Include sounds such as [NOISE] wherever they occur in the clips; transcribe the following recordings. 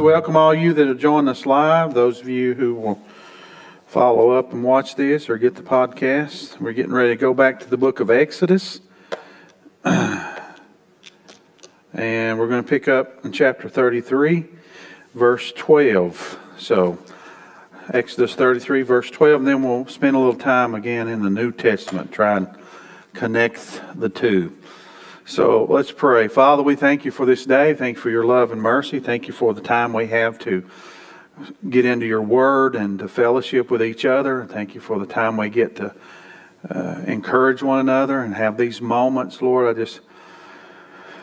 we welcome all you that are joining us live, those of you who will follow up and watch this or get the podcast. We're getting ready to go back to the book of Exodus. [CLEARS THROAT] and we're going to pick up in chapter 33, verse 12. So, Exodus 33, verse 12, and then we'll spend a little time again in the New Testament, trying to connect the two. So let's pray. Father, we thank you for this day. Thank you for your love and mercy. Thank you for the time we have to get into your word and to fellowship with each other. Thank you for the time we get to uh, encourage one another and have these moments, Lord. I just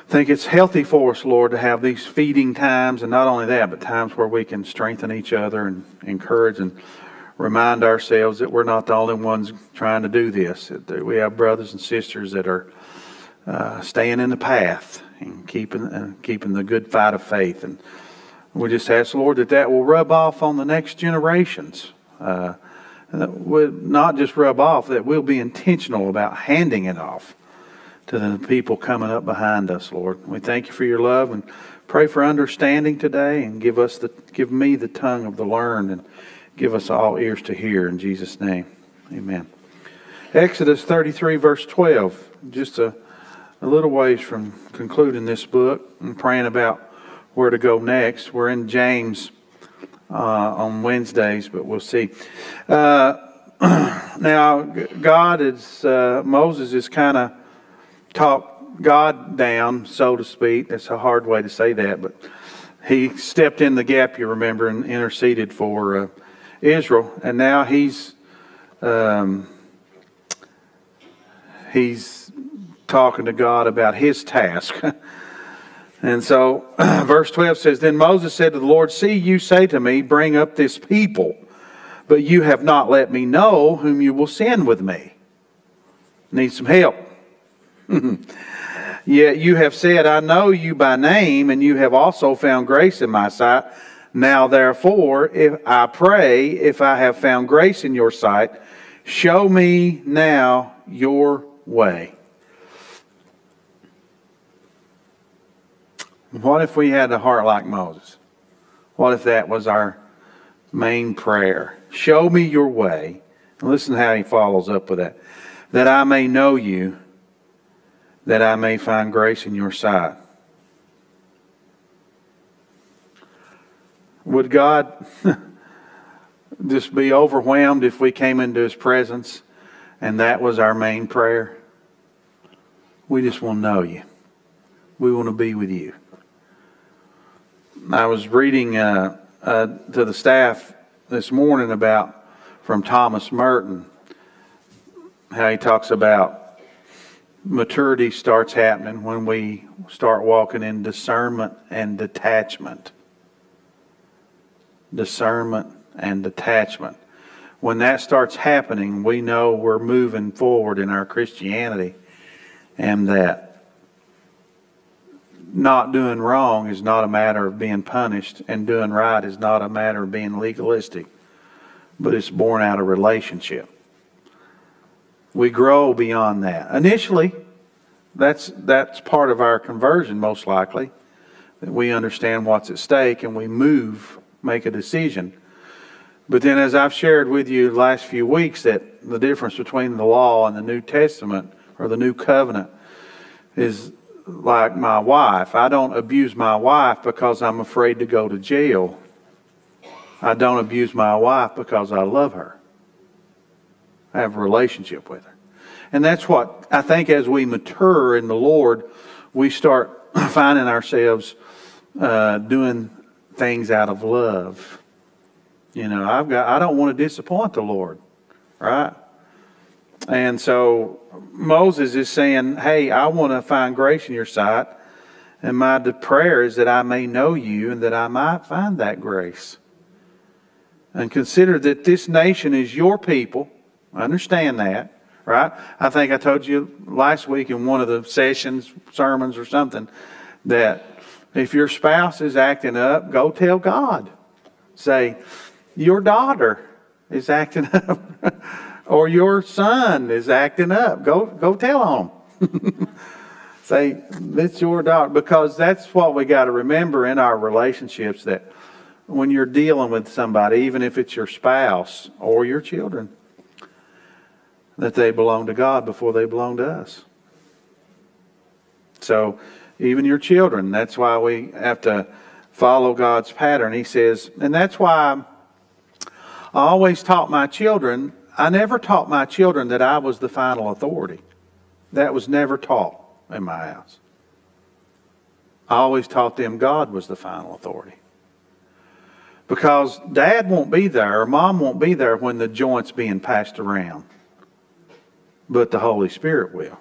think it's healthy for us, Lord, to have these feeding times, and not only that, but times where we can strengthen each other and encourage and remind ourselves that we're not the only ones trying to do this. That we have brothers and sisters that are uh, staying in the path and keeping uh, keeping the good fight of faith. And we just ask, Lord, that that will rub off on the next generations. Uh, that will not just rub off, that we'll be intentional about handing it off to the people coming up behind us, Lord. We thank you for your love and pray for understanding today and give us the give me the tongue of the learned and give us all ears to hear in Jesus' name. Amen. Exodus 33, verse 12. Just a a little ways from concluding this book and praying about where to go next. We're in James uh, on Wednesdays, but we'll see. Uh, [CLEARS THROAT] now, God is, uh, Moses is kind of talked God down, so to speak. That's a hard way to say that, but he stepped in the gap, you remember, and interceded for uh, Israel. And now he's. Um, he's talking to God about his task. [LAUGHS] and so, [CLEARS THROAT] verse 12 says Then Moses said to the Lord, See, you say to me, Bring up this people, but you have not let me know whom you will send with me. Need some help. [LAUGHS] Yet you have said, I know you by name, and you have also found grace in my sight. Now, therefore, if I pray, if I have found grace in your sight, show me now your way. What if we had a heart like Moses? What if that was our main prayer? Show me your way. And listen how he follows up with that. That I may know you, that I may find grace in your sight. Would God [LAUGHS] just be overwhelmed if we came into his presence and that was our main prayer? We just want to know you. We want to be with you. I was reading uh, uh, to the staff this morning about from Thomas Merton how he talks about maturity starts happening when we start walking in discernment and detachment. Discernment and detachment. When that starts happening, we know we're moving forward in our Christianity and that not doing wrong is not a matter of being punished, and doing right is not a matter of being legalistic, but it's born out of relationship. We grow beyond that. Initially, that's, that's part of our conversion, most likely, that we understand what's at stake and we move, make a decision. But then, as I've shared with you the last few weeks, that the difference between the law and the New Testament or the New Covenant is like my wife. I don't abuse my wife because I'm afraid to go to jail. I don't abuse my wife because I love her. I have a relationship with her. And that's what I think as we mature in the Lord, we start [CLEARS THROAT] finding ourselves uh, doing things out of love. You know, I've got I don't want to disappoint the Lord, right? And so Moses is saying, Hey, I want to find grace in your sight. And my prayer is that I may know you and that I might find that grace. And consider that this nation is your people. Understand that, right? I think I told you last week in one of the sessions, sermons, or something, that if your spouse is acting up, go tell God. Say, Your daughter is acting [LAUGHS] up or your son is acting up. Go, go tell on him. [LAUGHS] Say, it's your daughter. Because that's what we got to remember in our relationships that when you're dealing with somebody, even if it's your spouse or your children, that they belong to God before they belong to us. So, even your children, that's why we have to follow God's pattern. He says, and that's why I always taught my children, I never taught my children that I was the final authority. That was never taught in my house. I always taught them God was the final authority. Because dad won't be there or mom won't be there when the joint's being passed around, but the Holy Spirit will.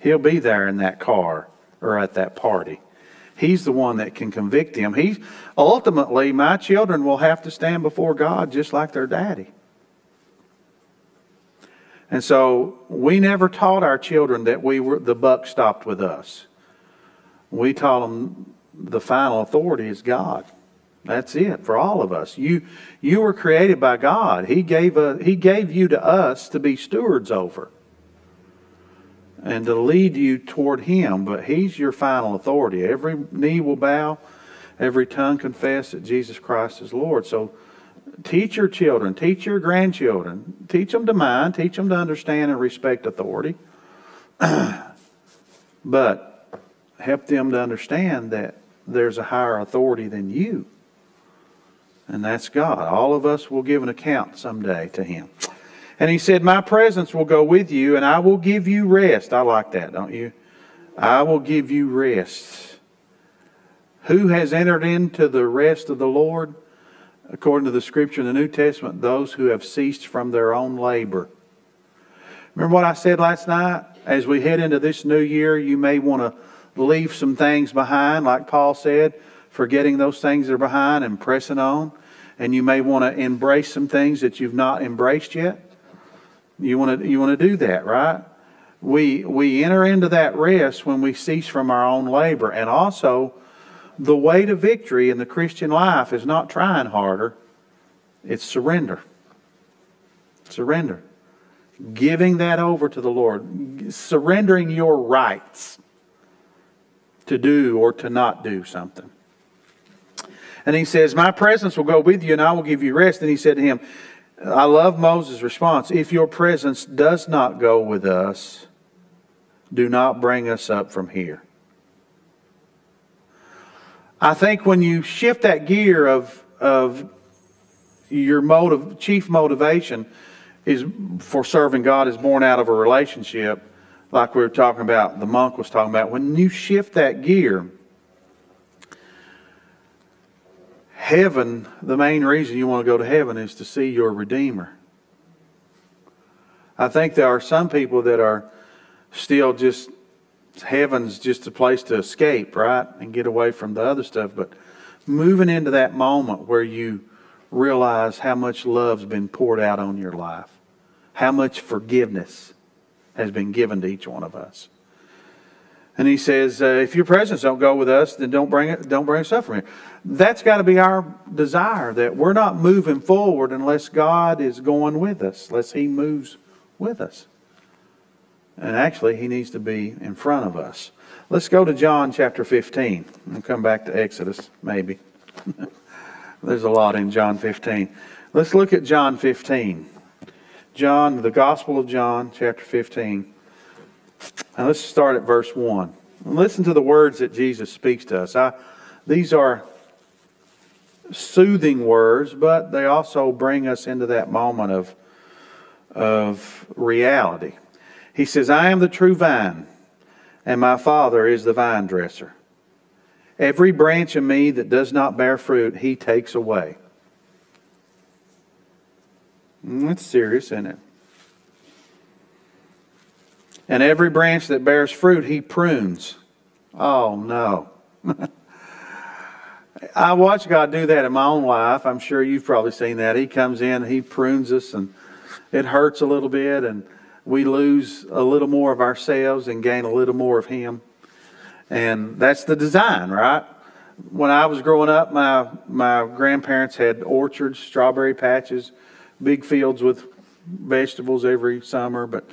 He'll be there in that car or at that party. He's the one that can convict them. He ultimately, my children will have to stand before God just like their daddy. And so we never taught our children that we were the buck stopped with us. We taught them the final authority is God. That's it for all of us. You you were created by God. He gave a, he gave you to us to be stewards over and to lead you toward Him, but He's your final authority. Every knee will bow, every tongue confess that Jesus Christ is Lord. So teach your children, teach your grandchildren, teach them to mind, teach them to understand and respect authority, [CLEARS THROAT] but help them to understand that there's a higher authority than you. And that's God. All of us will give an account someday to Him. And he said, My presence will go with you, and I will give you rest. I like that, don't you? I will give you rest. Who has entered into the rest of the Lord? According to the scripture in the New Testament, those who have ceased from their own labor. Remember what I said last night? As we head into this new year, you may want to leave some things behind, like Paul said, forgetting those things that are behind and pressing on. And you may want to embrace some things that you've not embraced yet. You want to you want to do that, right? We we enter into that rest when we cease from our own labor, and also the way to victory in the Christian life is not trying harder; it's surrender. Surrender, giving that over to the Lord, surrendering your rights to do or to not do something. And he says, My presence will go with you and I will give you rest. And he said to him, I love Moses' response. If your presence does not go with us, do not bring us up from here. I think when you shift that gear of, of your motive, chief motivation is for serving God is born out of a relationship, like we were talking about, the monk was talking about. When you shift that gear, heaven, the main reason you want to go to heaven is to see your Redeemer. I think there are some people that are still just, heaven's just a place to escape, right? And get away from the other stuff. But moving into that moment where you realize how much love's been poured out on your life, how much forgiveness has been given to each one of us. And he says, uh, if your presence don't go with us, then don't bring it, don't bring here. That's got to be our desire that we're not moving forward unless God is going with us, unless He moves with us. And actually, He needs to be in front of us. Let's go to John chapter 15 and come back to Exodus, maybe. [LAUGHS] There's a lot in John 15. Let's look at John 15. John, the Gospel of John, chapter 15. Now let's start at verse 1. Listen to the words that Jesus speaks to us. I, these are soothing words, but they also bring us into that moment of, of reality. He says, I am the true vine, and my Father is the vine dresser. Every branch in me that does not bear fruit, he takes away. That's mm, serious, isn't it? And every branch that bears fruit, he prunes. Oh, no. [LAUGHS] I watch God do that in my own life. I'm sure you've probably seen that. He comes in, he prunes us, and it hurts a little bit, and we lose a little more of ourselves and gain a little more of Him. And that's the design, right? When I was growing up, my, my grandparents had orchards, strawberry patches, big fields with vegetables every summer, but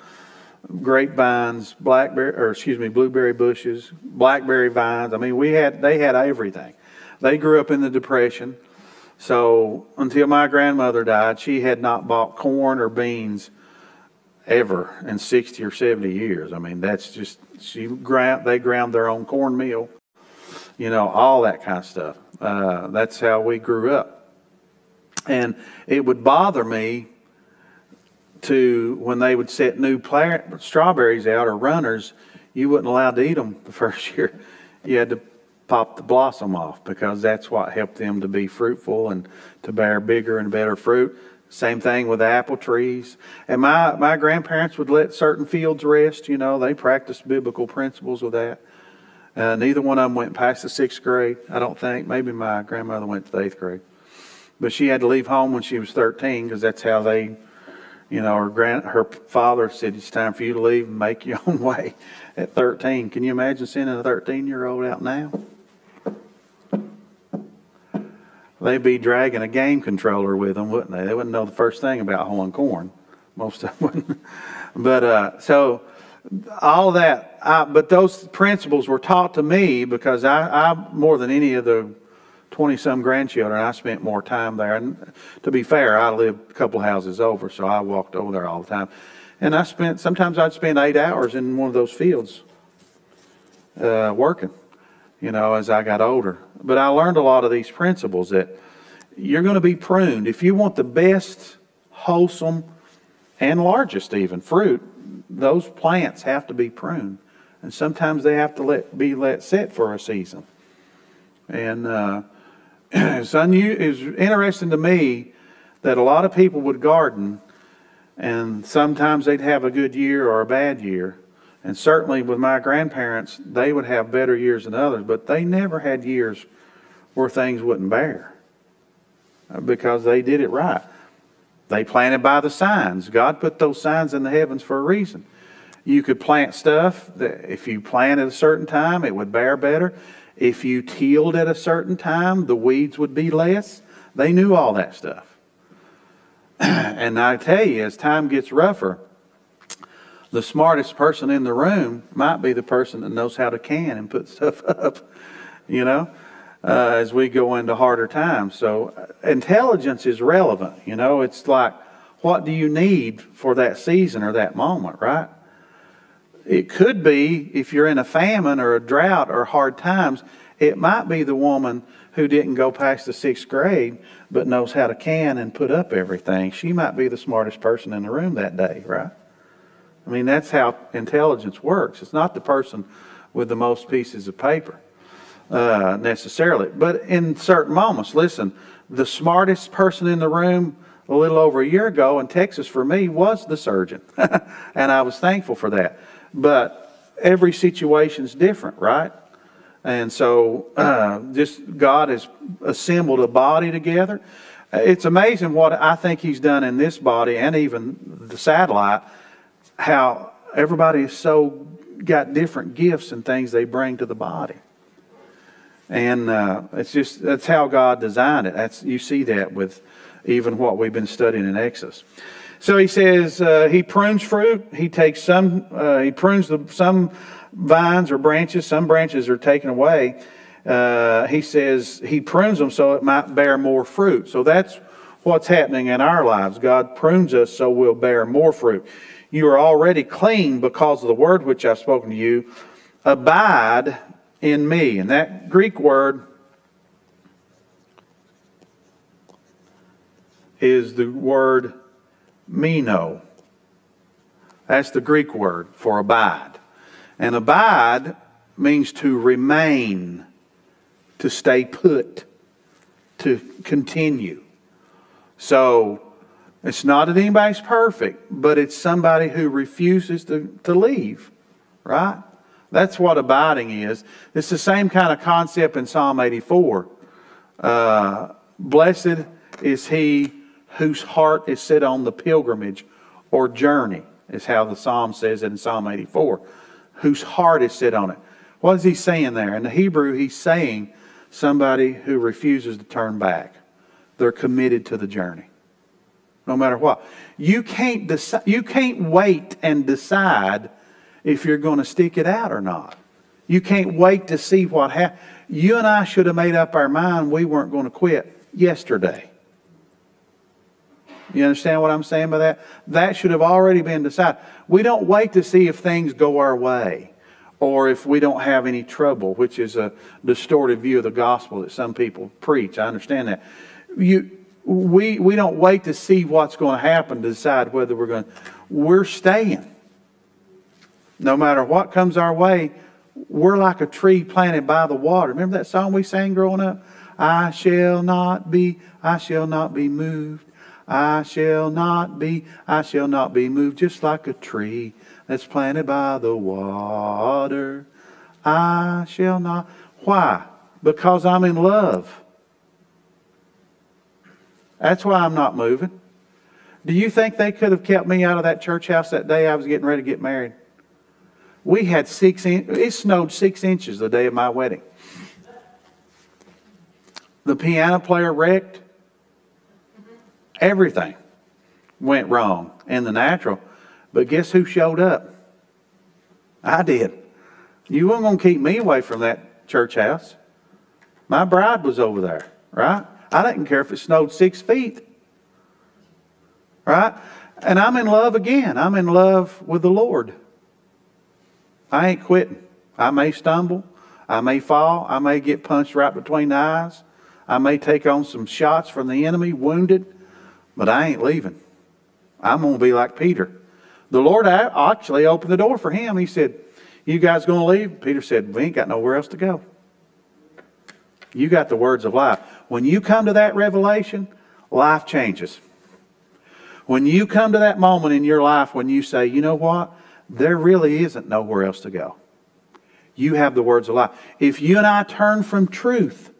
grapevines, blackberry, or excuse me, blueberry bushes, blackberry vines. I mean, we had, they had everything. They grew up in the Depression. So until my grandmother died, she had not bought corn or beans ever in 60 or 70 years. I mean, that's just, she ground, they ground their own cornmeal, you know, all that kind of stuff. Uh, that's how we grew up. And it would bother me to, when they would set new plant, strawberries out or runners, you wasn't allowed to eat them the [LAUGHS] first year. You had to pop the blossom off because that's what helped them to be fruitful and to bear bigger and better fruit. Same thing with apple trees. And my, my grandparents would let certain fields rest, you know, they practiced biblical principles with that. Uh, neither one of them went past the sixth grade, I don't think. Maybe my grandmother went to the eighth grade. But she had to leave home when she was 13 because that's how they, you know, her, grand, her father said, It's time for you to leave and make your own [LAUGHS] way at 13. Can you imagine sending a 13 year old out now? They'd be dragging a game controller with them, wouldn't they? They wouldn't know the first thing about hoeing corn. Most of them wouldn't. [LAUGHS] But uh, so all that, I, but those principles were taught to me because I, I more than any of the 20 some grandchildren, I spent more time there. And to be fair, I lived a couple houses over, so I walked over there all the time. And I spent, sometimes I'd spend eight hours in one of those fields uh, working you know, as I got older. But I learned a lot of these principles that you're going to be pruned. If you want the best, wholesome, and largest even fruit, those plants have to be pruned. And sometimes they have to let, be let sit for a season. And uh, [CLEARS THROAT] it's, unu- it's interesting to me that a lot of people would garden, and sometimes they'd have a good year or a bad year. And certainly with my grandparents, they would have better years than others, but they never had years where things wouldn't bear uh, because they did it right. They planted by the signs. God put those signs in the heavens for a reason. You could plant stuff that if you plant at a certain time, it would bear better. If you tilled at a certain time, the weeds would be less. They knew all that stuff. [CLEARS THROAT] and I tell you, as time gets rougher, the smartest person in the room might be the person that knows how to can and put [LAUGHS] stuff up, you know, uh, as we go into harder times. So uh, intelligence is relevant, you know, it's like, what do you need for that season or that moment, right? It could be, if you're in a famine or a drought or hard times, it might be the woman who didn't go past the sixth grade but knows how to can and put up everything. She might be the smartest person in the room that day, right? I mean, that's how intelligence works. It's not the person with the most pieces of paper uh, necessarily. But in certain moments, listen, the smartest person in the room a little over a year ago in Texas for me was the surgeon. [LAUGHS] and I was thankful for that. But every situation is different, right? And so uh, just God has assembled a body together. It's amazing what I think He's done in this body and even the satellite how everybody is so got different gifts and things they bring to the body. And uh, it's just that's how God designed it. That's you see that with even what we've been studying in Exodus. So he says uh, he prunes fruit. He takes some. Uh, he prunes the, some vines or branches. Some branches are taken away. Uh, he says he prunes them so it might bear more fruit. So that's what's happening in our lives. God prunes us so we'll bear more fruit. You are already clean because of the word which I've spoken to you. Abide in me. And that Greek word is the word meno. That's the Greek word for abide. And abide means to remain, to stay put, to continue. So it's not that anybody's perfect, but it's somebody who refuses to, to leave, right? That's what abiding is. It's the same kind of concept in Psalm 84. Uh, Blessed is he whose heart is set on the pilgrimage or journey, is how the psalm says it in Psalm 84. Whose heart is set on it. What is he saying there? In the Hebrew, he's saying somebody who refuses to turn back. They're committed to the journey. No matter what. You can't, deci- you can't wait and decide if you're going to stick it out or not. You can't wait to see what happens. You and I should have made up our mind we weren't going to quit yesterday. You understand what I'm saying by that? That should have already been decided. We don't wait to see if things go our way or if we don't have any trouble, which is a distorted view of the gospel that some people preach. I understand that. You, we, we don't wait to see what's going to happen to decide whether we're going to. We're staying. No matter what comes our way, we're like a tree planted by the water. Remember that song we sang growing up? I shall not be, I shall not be moved. I shall not be, I shall not be moved, just like a tree that's planted by the water. I shall not. Why? Because I'm in love. That's why I'm not moving. Do you think they could have kept me out of that church house that day I was getting ready to get married? We had six in, it snowed six inches the day of my wedding. The piano player wrecked. Everything went wrong in the natural. But guess who showed up? I did. You weren't going to keep me away from that church house. My bride was over there, right? I didn't care if it snowed six feet. Right? And I'm in love again. I'm in love with the Lord. I ain't quitting. I may stumble. I may fall. I may get punched right between the eyes. I may take on some shots from the enemy, wounded, but I ain't leaving. I'm going to be like Peter. The Lord actually opened the door for him. He said, You guys going to leave? Peter said, We ain't got nowhere else to go. You got the words of life. When you come to that revelation, life changes. When you come to that moment in your life when you say, you know what? There really isn't nowhere else to go. You have the words of life. If you and I turn from truth,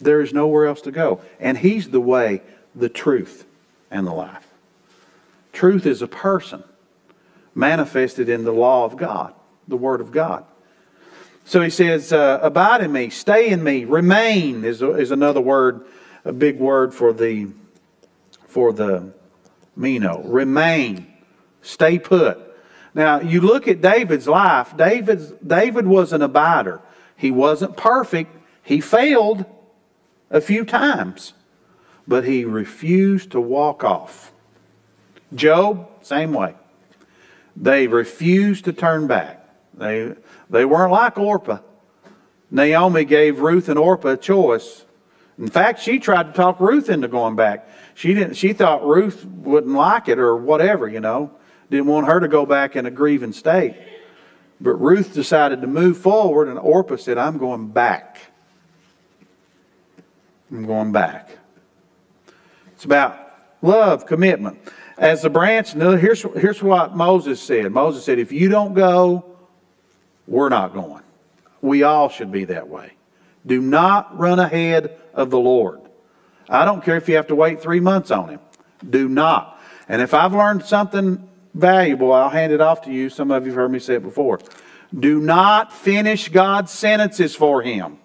there is nowhere else to go. And He's the way, the truth, and the life. Truth is a person manifested in the law of God, the Word of God. So he says, uh, abide in me, stay in me, remain is, is another word, a big word for the, for the meno. Remain, stay put. Now, you look at David's life, David's, David was an abider. He wasn't perfect. He failed a few times, but he refused to walk off. Job, same way. They refused to turn back. They, they weren't like Orpah. Naomi gave Ruth and Orpah a choice. In fact, she tried to talk Ruth into going back. She didn't. She thought Ruth wouldn't like it or whatever, you know. Didn't want her to go back in a grieving state. But Ruth decided to move forward, and Orpah said, "I'm going back. I'm going back." It's about love, commitment. As the branch, here's, here's what Moses said. Moses said, If you don't go, we're not going. We all should be that way. Do not run ahead of the Lord. I don't care if you have to wait three months on Him. Do not. And if I've learned something valuable, I'll hand it off to you. Some of you have heard me say it before. Do not finish God's sentences for Him.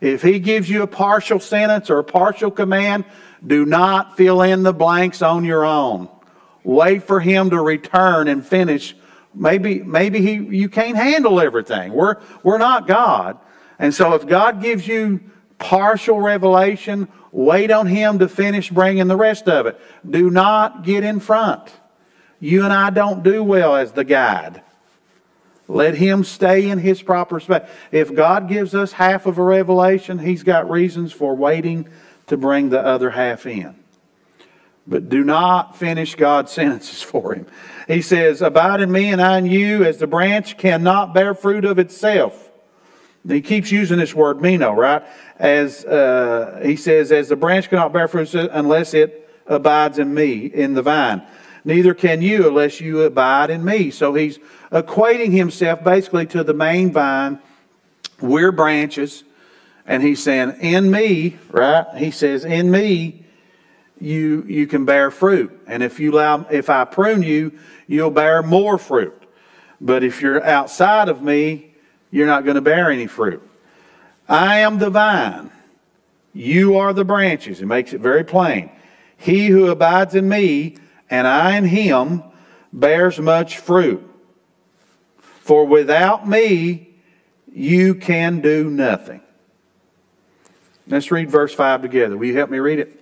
If He gives you a partial sentence or a partial command, do not fill in the blanks on your own. Wait for Him to return and finish Maybe, maybe he, you can't handle everything. We're, we're not God. And so if God gives you partial revelation, wait on him to finish bringing the rest of it. Do not get in front. You and I don't do well as the guide. Let him stay in his proper space. If God gives us half of a revelation, he's got reasons for waiting to bring the other half in. But do not finish God's [LAUGHS] sentences for him. He says, Abide in me and I in you, as the branch cannot bear fruit of itself. He keeps using this word meno, right? As uh, he says, as the branch cannot bear fruit unless it abides in me, in the vine. Neither can you unless you abide in me. So he's equating himself basically to the main vine. We're branches. And he's saying, in me, right? He says, in me, you, you can bear fruit. And if you allow, if I prune you, you'll bear more fruit. But if you're outside of me, you're not going to bear any fruit. I am the vine. You are the branches. It makes it very plain. He who abides in me, and I in him, bears much fruit. For without me, you can do nothing. Let's read verse 5 together. Will you help me read it?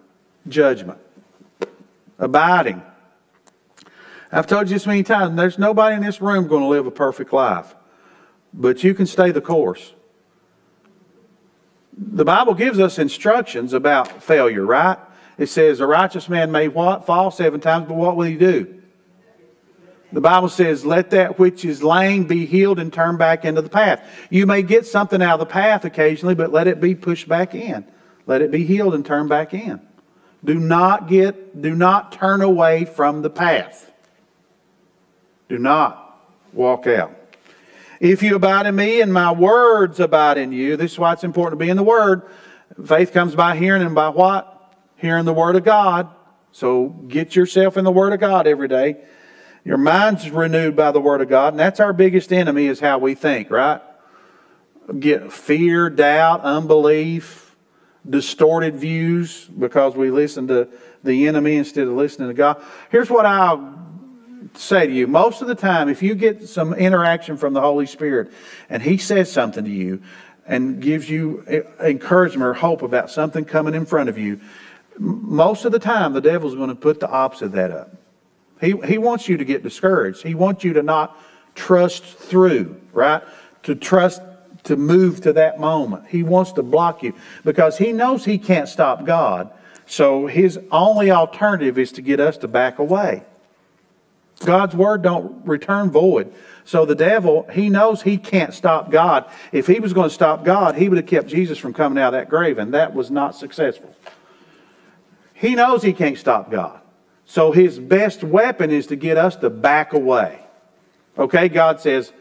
Judgment. Abiding. I've told you this many times, there's nobody in this room going to live a perfect life. But you can stay the course. The Bible gives us instructions about failure, right? It says a righteous man may what? Fall seven times, but what will he do? The Bible says, let that which is lame be healed and turn back into the path. You may get something out of the path occasionally, but let it be pushed back in. Let it be healed and turn back in. Do not get, do not turn away from the path. Do not walk out. If you abide in me and my words abide in you, this is why it's important to be in the Word. Faith comes by hearing and by what? Hearing the Word of God. So get yourself in the Word of God every day. Your mind's renewed by the Word of God, and that's our biggest enemy is how we think, right? Get fear, doubt, unbelief, distorted views because we listen to the enemy instead of listening to God. Here's what I'll say to you most of the time, if you get some interaction from the Holy Spirit and He says something to you and gives you encouragement or hope about something coming in front of you, most of the time the devil's going to put the opposite of that up. He, he wants you to get discouraged. He wants you to not trust through, right? To trust to move to that moment. He wants to block you because he knows he can't stop God. So his only alternative is to get us to back away. God's word don't return void. So the devil, he knows he can't stop God. If he was going to stop God, he would have kept Jesus from coming out of that grave, and that was not successful. He knows he can't stop God. So his best weapon is to get us to back away. Okay, God says,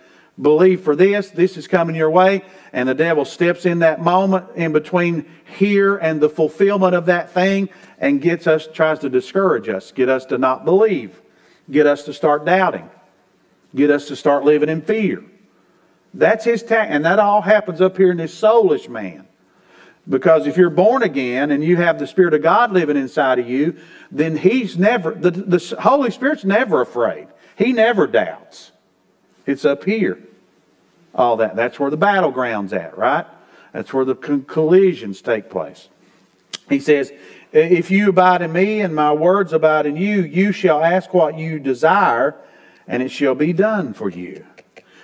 believe for this, this is coming your way, and the devil steps in that moment in between here and the fulfillment of that thing and gets us, tries to discourage us, get us to not believe, get us to start doubting, get us to start living in fear. That's his ta- and that all happens up here in this soulish man. Because if you're born again and you have the Spirit of God living inside of you, then He's never, the, the Holy Spirit's never afraid. He never doubts. It's up here. All that. That's where the battleground's at, right? That's where the collisions take place. He says, If you abide in me and my words abide in you, you shall ask what you desire, and it shall be done for you.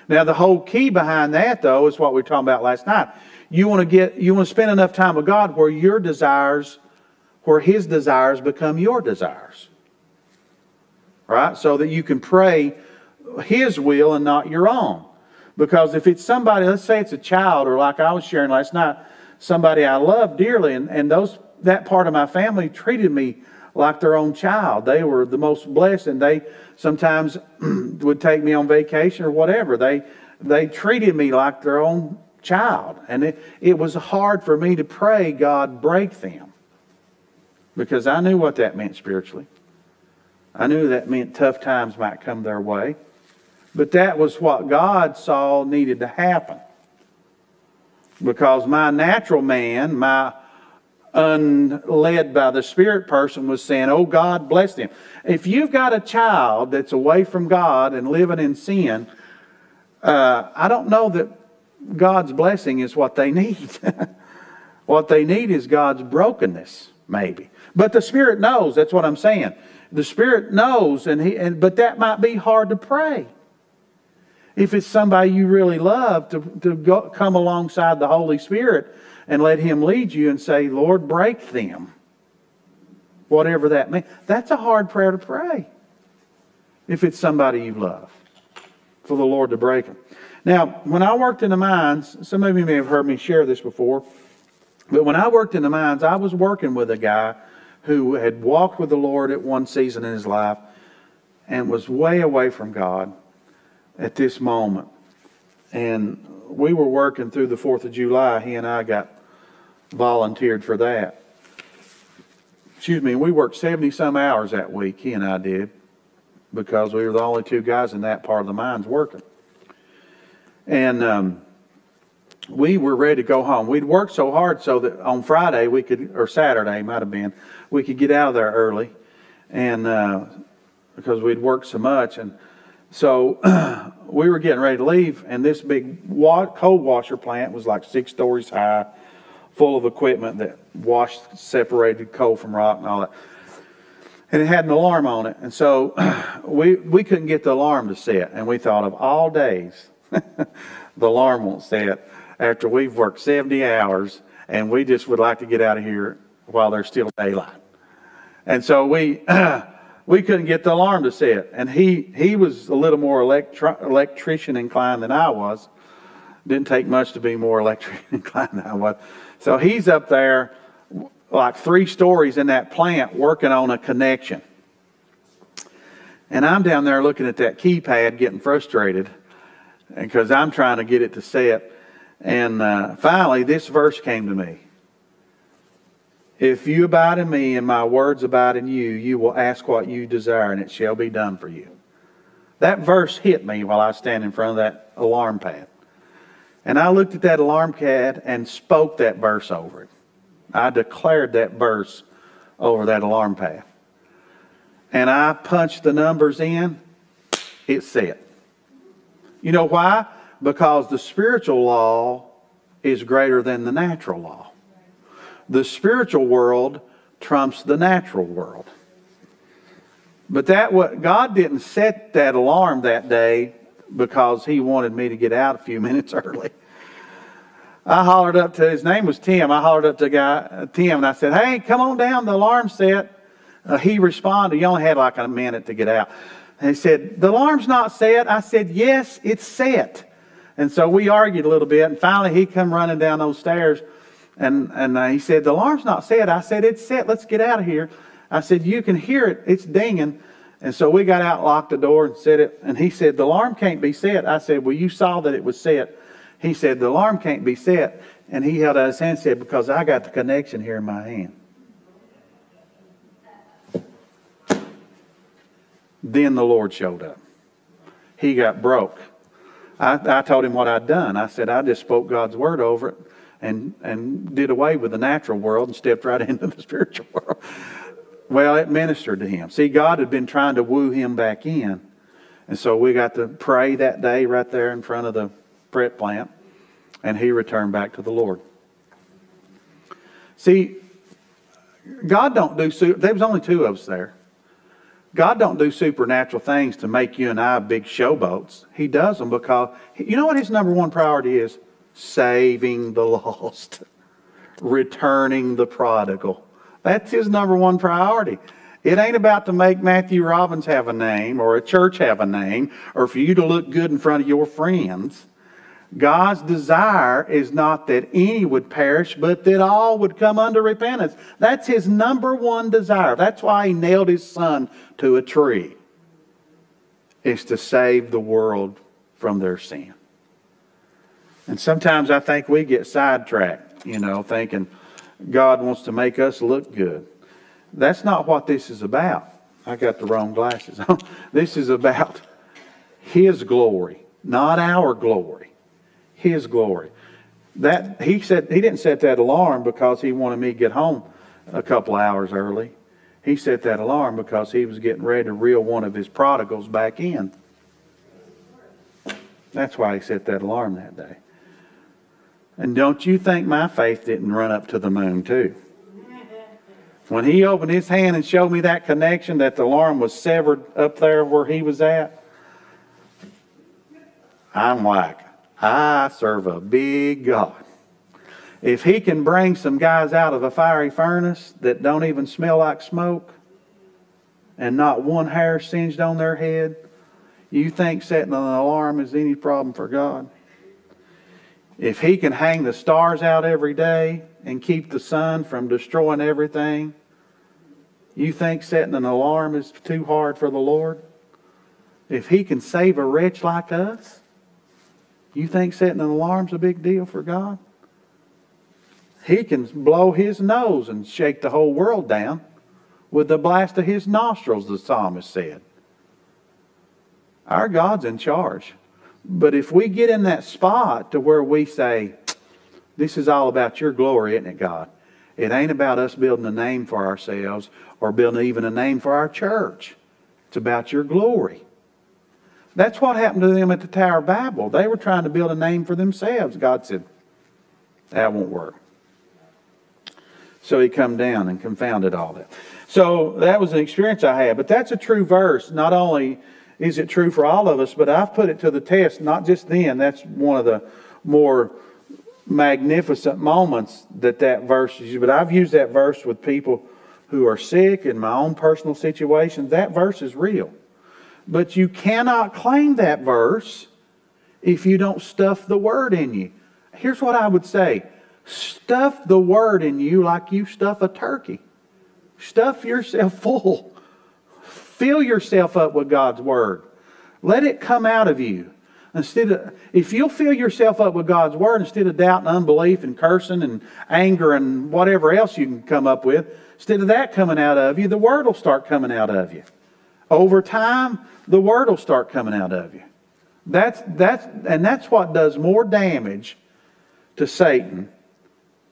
Now, the whole key behind that, though, is what we were talking about last night. You want to get, you want to spend enough time with God where your desires, where His desires become your desires. Right? So that you can pray His will and not your own. Because if it's somebody, let's say it's a child, or like I was sharing last night, somebody I love dearly, and, and those that part of my family treated me like their own child. They were the most blessed, and they sometimes [CLEARS THROAT] would take me on vacation or whatever. They they treated me like their own child. And it, it was hard for me to pray, God, break them. Because I knew what that meant spiritually. I knew that meant tough times might come their way. But that was what God saw needed to happen. Because my natural man, my unled by the Spirit person, was saying, Oh, God, bless them. If you've got a child that's away from God and living in sin, uh, I don't know that God's blessing is what they need. [LAUGHS] what they need is God's brokenness, maybe. But the Spirit knows. That's what I'm saying. The Spirit knows, and he, and, but that might be hard to pray. If it's somebody you really love, to, to go, come alongside the Holy Spirit and let Him lead you and say, Lord, break them. Whatever that means. That's a hard prayer to pray if it's somebody you love, for the Lord to break them. Now, when I worked in the mines, some of you may have heard me share this before, but when I worked in the mines, I was working with a guy who had walked with the Lord at one season in his life and was way away from God at this moment. And we were working through the 4th of July. He and I got volunteered for that. Excuse me, we worked 70 some hours that week, he and I did, because we were the only two guys in that part of the mines working. And um, we were ready to go home. We'd worked so hard so that on Friday we could, or Saturday might have been, we could get out of there early, and uh, because we'd worked so much, and so [CLEARS THROAT] we were getting ready to leave, and this big wa- coal washer plant was like six stories high, full of equipment that washed, separated coal from rock and all that. And it had an alarm on it, and so [CLEARS THROAT] we we couldn't get the alarm to set, and we thought of all days, [LAUGHS] the alarm won't set after we've worked 70 hours, and we just would like to get out of here while there's still daylight. And so we [CLEARS THROAT] we couldn't get the alarm to set. And he he was a little more electro, electrician inclined than I was. Didn't take much to be more electrician [LAUGHS] inclined than I was. So he's up there like three stories in that plant working on a connection. And I'm down there looking at that keypad getting frustrated because I'm trying to get it to set. And uh, finally, this verse came to me. If you abide in me and my words abide in you, you will ask what you desire and it shall be done for you. That verse hit me while I was standing in front of that alarm pad. And I looked at that alarm pad and spoke that verse over it. I declared that verse over that alarm pad. And I punched the numbers in, it said. You know why? Because the spiritual law is greater than the natural law the spiritual world trumps the natural world. But that what God didn't set that alarm that day because he wanted me to get out a few [LAUGHS] minutes early. I hollered up to his name was Tim. I hollered up to guy Tim and I said, "Hey, come on down. The alarm's set." Uh, he responded. He only had like a minute to get out. And he said, "The alarm's not set." I said, "Yes, it's set." And so we argued a little bit, and finally he come running down those stairs. And, and he said, The alarm's not set. I said, It's set. Let's get out of here. I said, You can hear it. It's dinging. And so we got out, locked the door, and set it. And he said, The alarm can't be set. I said, Well, you saw that it was set. He said, The alarm can't be set. And he held out his hand and said, Because I got the connection here in my hand. Then the Lord showed up. He got broke. I, I told him what I'd done. I said, I just spoke God's word over it and, and did away with the natural world and stepped right [LAUGHS] into the spiritual world. Well, it ministered to him. See, God had been trying to woo him back in. And so we got to pray that day right there in front of the prep plant, and he returned back to the Lord. See, God don't do, super, there was only two of us there. God don't do supernatural things to make you and I big showboats. He does them because, you know what his number one priority is? Saving the [LAUGHS] lost, returning the prodigal. That's his number one priority. It ain't about to make Matthew Robbins have a name or a church have a name or for you to look good in front of your friends. God's desire is not that any would perish, but that all would come unto repentance. That's his number one desire. That's why he nailed his son to a tree, is to save the world from their sin. And sometimes I think we get sidetracked, you know, thinking God wants to make us look good. That's not what this is about. I got the wrong glasses on. [LAUGHS] this is about His glory, not our glory. His glory. That he said he didn't set that alarm because he wanted me to get home a couple hours early. He set that alarm because he was getting ready to reel one of his prodigals back in. That's why he set that alarm that day. And don't you think my faith didn't run up to the moon, too? When he opened his hand and showed me that connection, that the alarm was severed up there where he was at, I'm like, I serve a big God. If he can bring some guys out of a fiery furnace that don't even smell like smoke and not one hair singed on their head, you think setting an alarm is any problem for God? If he can hang the stars out every day and keep the sun from destroying everything, You think setting an alarm is too hard for the Lord? If He can save a wretch like us, you think setting an alarm's a big deal for God? He can blow His nose and shake the whole world down with the blast of His nostrils, the psalmist said. Our God's in charge. But if we get in that spot to where we say, This is all about your glory, isn't it, God? It ain't about us building a name for ourselves or building even a name for our church. It's about your glory. That's what happened to them at the Tower of Babel. They were trying to build a name for themselves. God said, That won't work. So he come down and confounded all that. So that was an experience I had. But that's a true verse. Not only is it true for all of us, but I've put it to the test, not just then. That's one of the more magnificent moments that that verse is. But I've used that verse with people who are sick in my own personal situation. That verse is real. But you cannot claim that verse if you don't stuff the word in you. Here's what I would say stuff the word in you like you stuff a turkey. Stuff yourself [LAUGHS] full. Fill yourself up with God's word. Let it come out of you. Instead of, if you'll fill yourself up with God's word instead of doubt and unbelief and cursing and anger and whatever else you can come up with, instead of that coming out of you, the word will start coming out of you. Over time, the word will start coming out of you. That's, that's, and that's what does more damage to Satan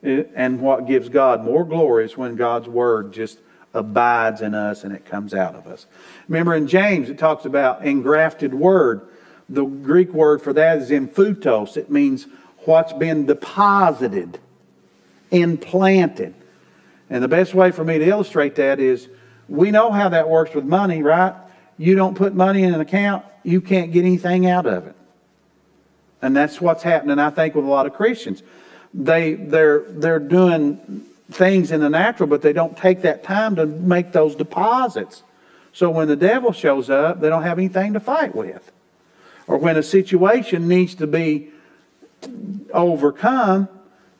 eh, and what gives God more glory is when God's word just abides in us and it comes out of us. Remember in James, it talks about engrafted word. The Greek word for that is emphutos. It means what's been deposited, implanted. And the best way for me to illustrate that is we know how that works with money, right? You don't put money in an account, you can't get anything out of it. And that's what's happening, I think, with a lot of Christians. They, they're, they're doing things in the natural, but they don't take that time to make those deposits. So when the devil shows up, they don't have anything to fight with or when a situation needs to be overcome,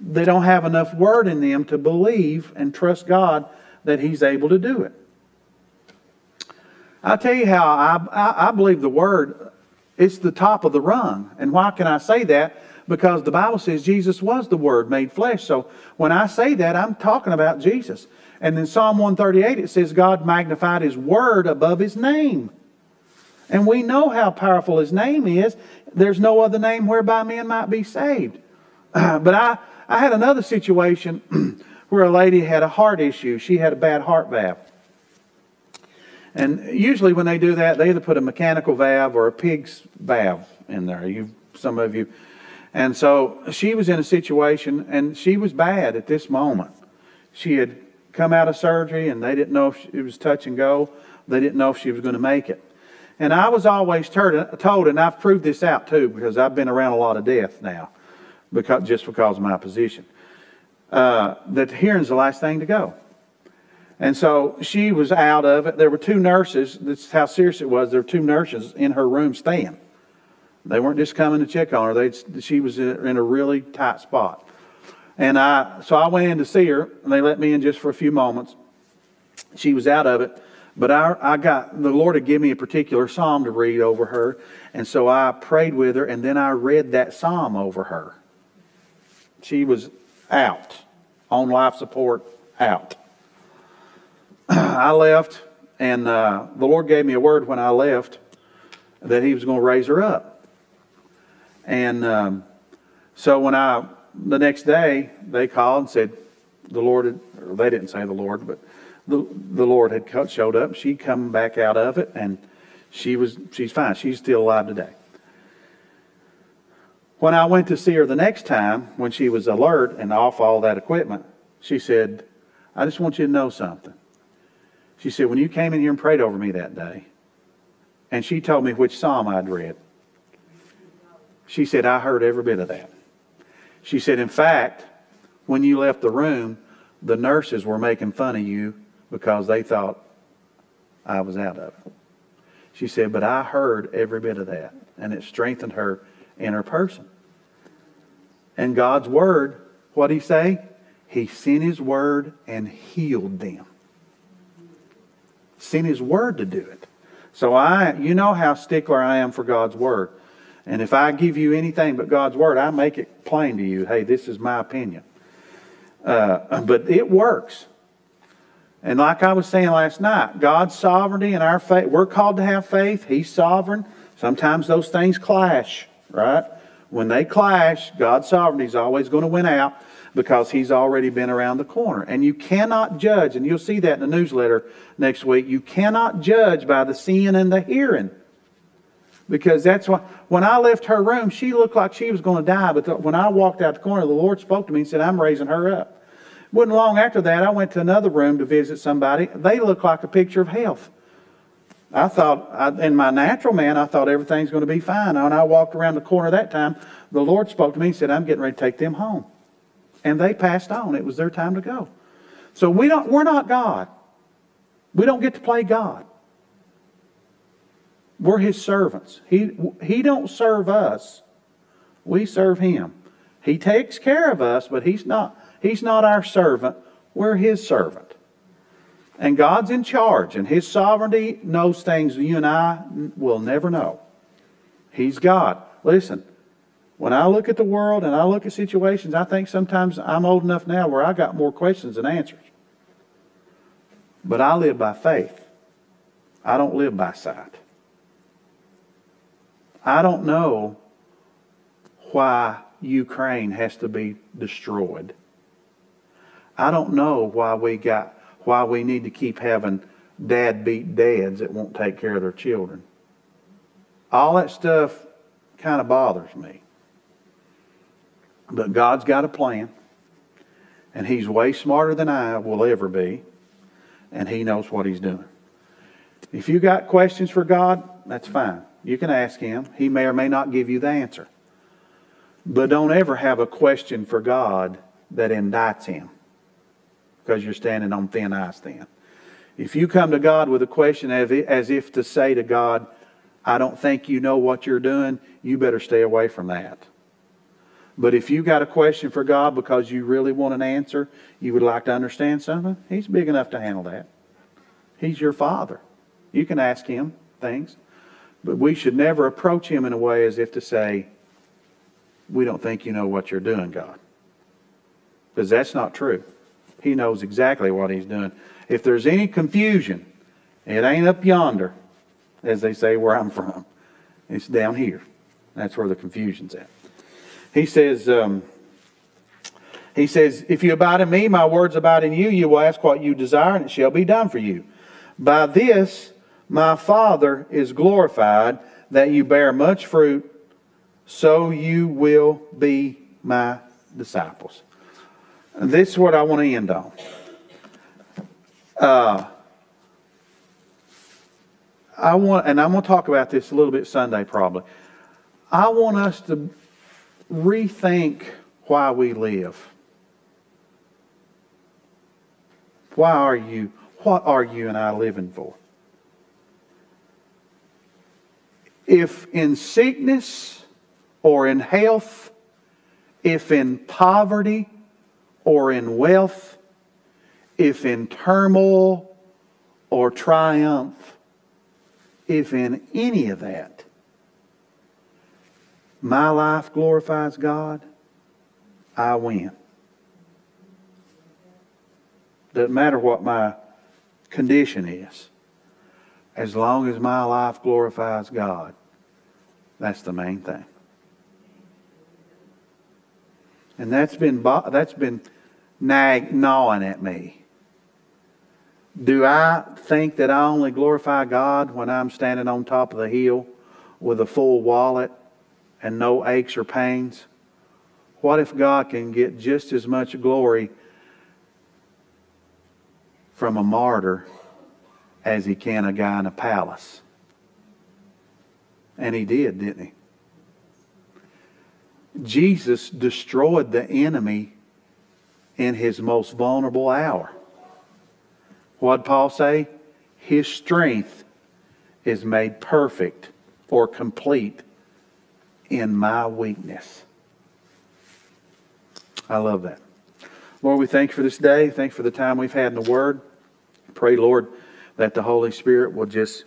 they don't have enough word in them to believe and trust God that He's able to do it. I'll tell you how I, I, I believe the word, it's the top of the rung. And why can I say that? Because the Bible says Jesus was the Word made flesh. So when I say that, I'm talking about Jesus. And in Psalm 138, it says God magnified His Word above His name. And we know how powerful his name is. There's no other name whereby men might be saved. [CLEARS THROAT] but I, I had another situation [CLEARS THROAT] where a lady had a heart issue. She had a bad heart valve. And usually when they do that, they either put a mechanical valve or a pig's valve in there. You, some of you. And so she was in a situation, and she was bad at this moment. She had come out of surgery, and they didn't know if it was touch and go. They didn't know if she was going to make it. And I was always told, and I've proved this out too, because I've been around a lot of death now, because, just because of my position, uh, that hearing's the last thing to go. And so she was out of it. There were two nurses. This is how serious it was. There were two nurses in her room staying. They weren't just coming to check on her. They, she was in a really tight spot. And I, so I went in to see her, and they let me in just for a few moments. She was out of it. But I, I got, the Lord had given me a particular psalm to read over her. And so I prayed with her and then I read that psalm over her. She was out, on life support, out. [CLEARS THROAT] I left and uh, the Lord gave me a word when I left that He was going to raise her up. And um, so when I, the next day, they called and said, the Lord, had, they didn't say the Lord, but the, the Lord had showed up. She'd come back out of it, and she was she's fine. She's still alive today. When I went to see her the next time, when she was alert and off all that equipment, she said, I just want you to know something. She said, When you came in here and prayed over me that day, and she told me which psalm I'd read, she said, I heard every bit of that. She said, In fact, when you left the room, the nurses were making fun of you because they thought I was out of it. She said, but I heard every bit of that, and it strengthened her in her person. And God's word, what did he say? He sent his word and healed them. sent his word to do it. So I, you know how stickler I am for God's word. And if I give you anything but God's word, I make it plain to you. Hey, this is my opinion. Uh, but it works. And like I was saying last night, God's sovereignty and our faith, we're called to have faith. He's sovereign. Sometimes those things clash, right? When they clash, God's sovereignty is always going to win out because He's already been around the corner. And you cannot judge, and you'll see that in the newsletter next week, you cannot judge by the seeing and the hearing. Because that's why, when I left her room, she looked like she was going to die. But when I walked out the corner, the Lord spoke to me and said, I'm raising her up. It wasn't long after that, I went to another room to visit somebody. They looked like a picture of health. I thought, I, in my natural man, I thought everything's going to be fine. When I walked around the corner that time, the Lord spoke to me and said, I'm getting ready to take them home. And they passed on. It was their time to go. So we don't, we're not God. We don't get to play God. We're his servants. He, he don't serve us. We serve him. He takes care of us, but he's not He's not our servant, we're His servant. And God's in charge, and His sovereignty knows things you and I will never know. He's God. Listen, when I look at the world and I look at situations, I think sometimes I'm old enough now where I got more questions than answers. But I live by faith. I don't live by sight. I don't know why Ukraine has to be destroyed. I don't know why we got why we need to keep having dad beat dads that won't take care of their children. All that stuff kind of bothers me. But God's got a plan, and He's way smarter than I will ever be, and He knows what He's doing. If you got questions for God, that's fine. You can ask Him. He may or may not give you the answer. But don't ever have a question for God that indicts Him because you're standing on thin ice then. If you come to God with a question as if to say to God, I don't think you know what you're doing, you better stay away from that. But if you got a question for God because you really want an answer, you would like to understand something, He's big enough to handle that. He's your Father. You can ask Him things. But we should never approach Him in a way as if to say, We don't think you know what you're doing, God. Because that's not true. He knows exactly what he's doing. If there's any confusion, it ain't up yonder, as they say where I'm from. It's down here. That's where the confusion's at. He says, um, he says, if you abide in me, my words abide in you, you will ask what you desire, and it shall be done for you. By this my Father is glorified, that you bear much fruit, so you will be my disciples. This is what I want to end on. Uh, I want, and I'm going to talk about this a little bit Sunday probably. I want us to rethink why we live. Why are you, what are you and I living for? If in sickness or in health, if in poverty, or in wealth, if in turmoil or triumph, if in any of that, my life glorifies God, I win. Doesn't matter what my condition is. As long as my life glorifies God, that's the main thing. And that's been that's been nag, gnawing at me. Do I think that I only glorify God when I'm standing on top of the hill with a full wallet and no aches or pains? What if God can get just as much glory from a martyr as he can a guy in a palace? And he did, didn't he? Jesus destroyed the enemy in his most vulnerable hour. What Paul say? His strength is made perfect or complete in my weakness. I love that. Lord, we thank you for this day. Thank you for the time we've had in the Word. Pray, Lord, that the Holy Spirit will just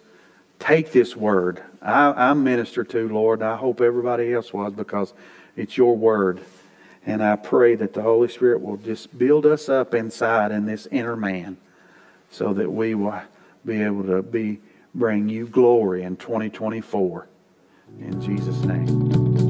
take this word. I, I'm minister to, Lord, I hope everybody else was because it's your word. And I pray that the Holy Spirit will just build us up inside in this inner man so that we will be able to be bring you glory in 2024. In Jesus' name.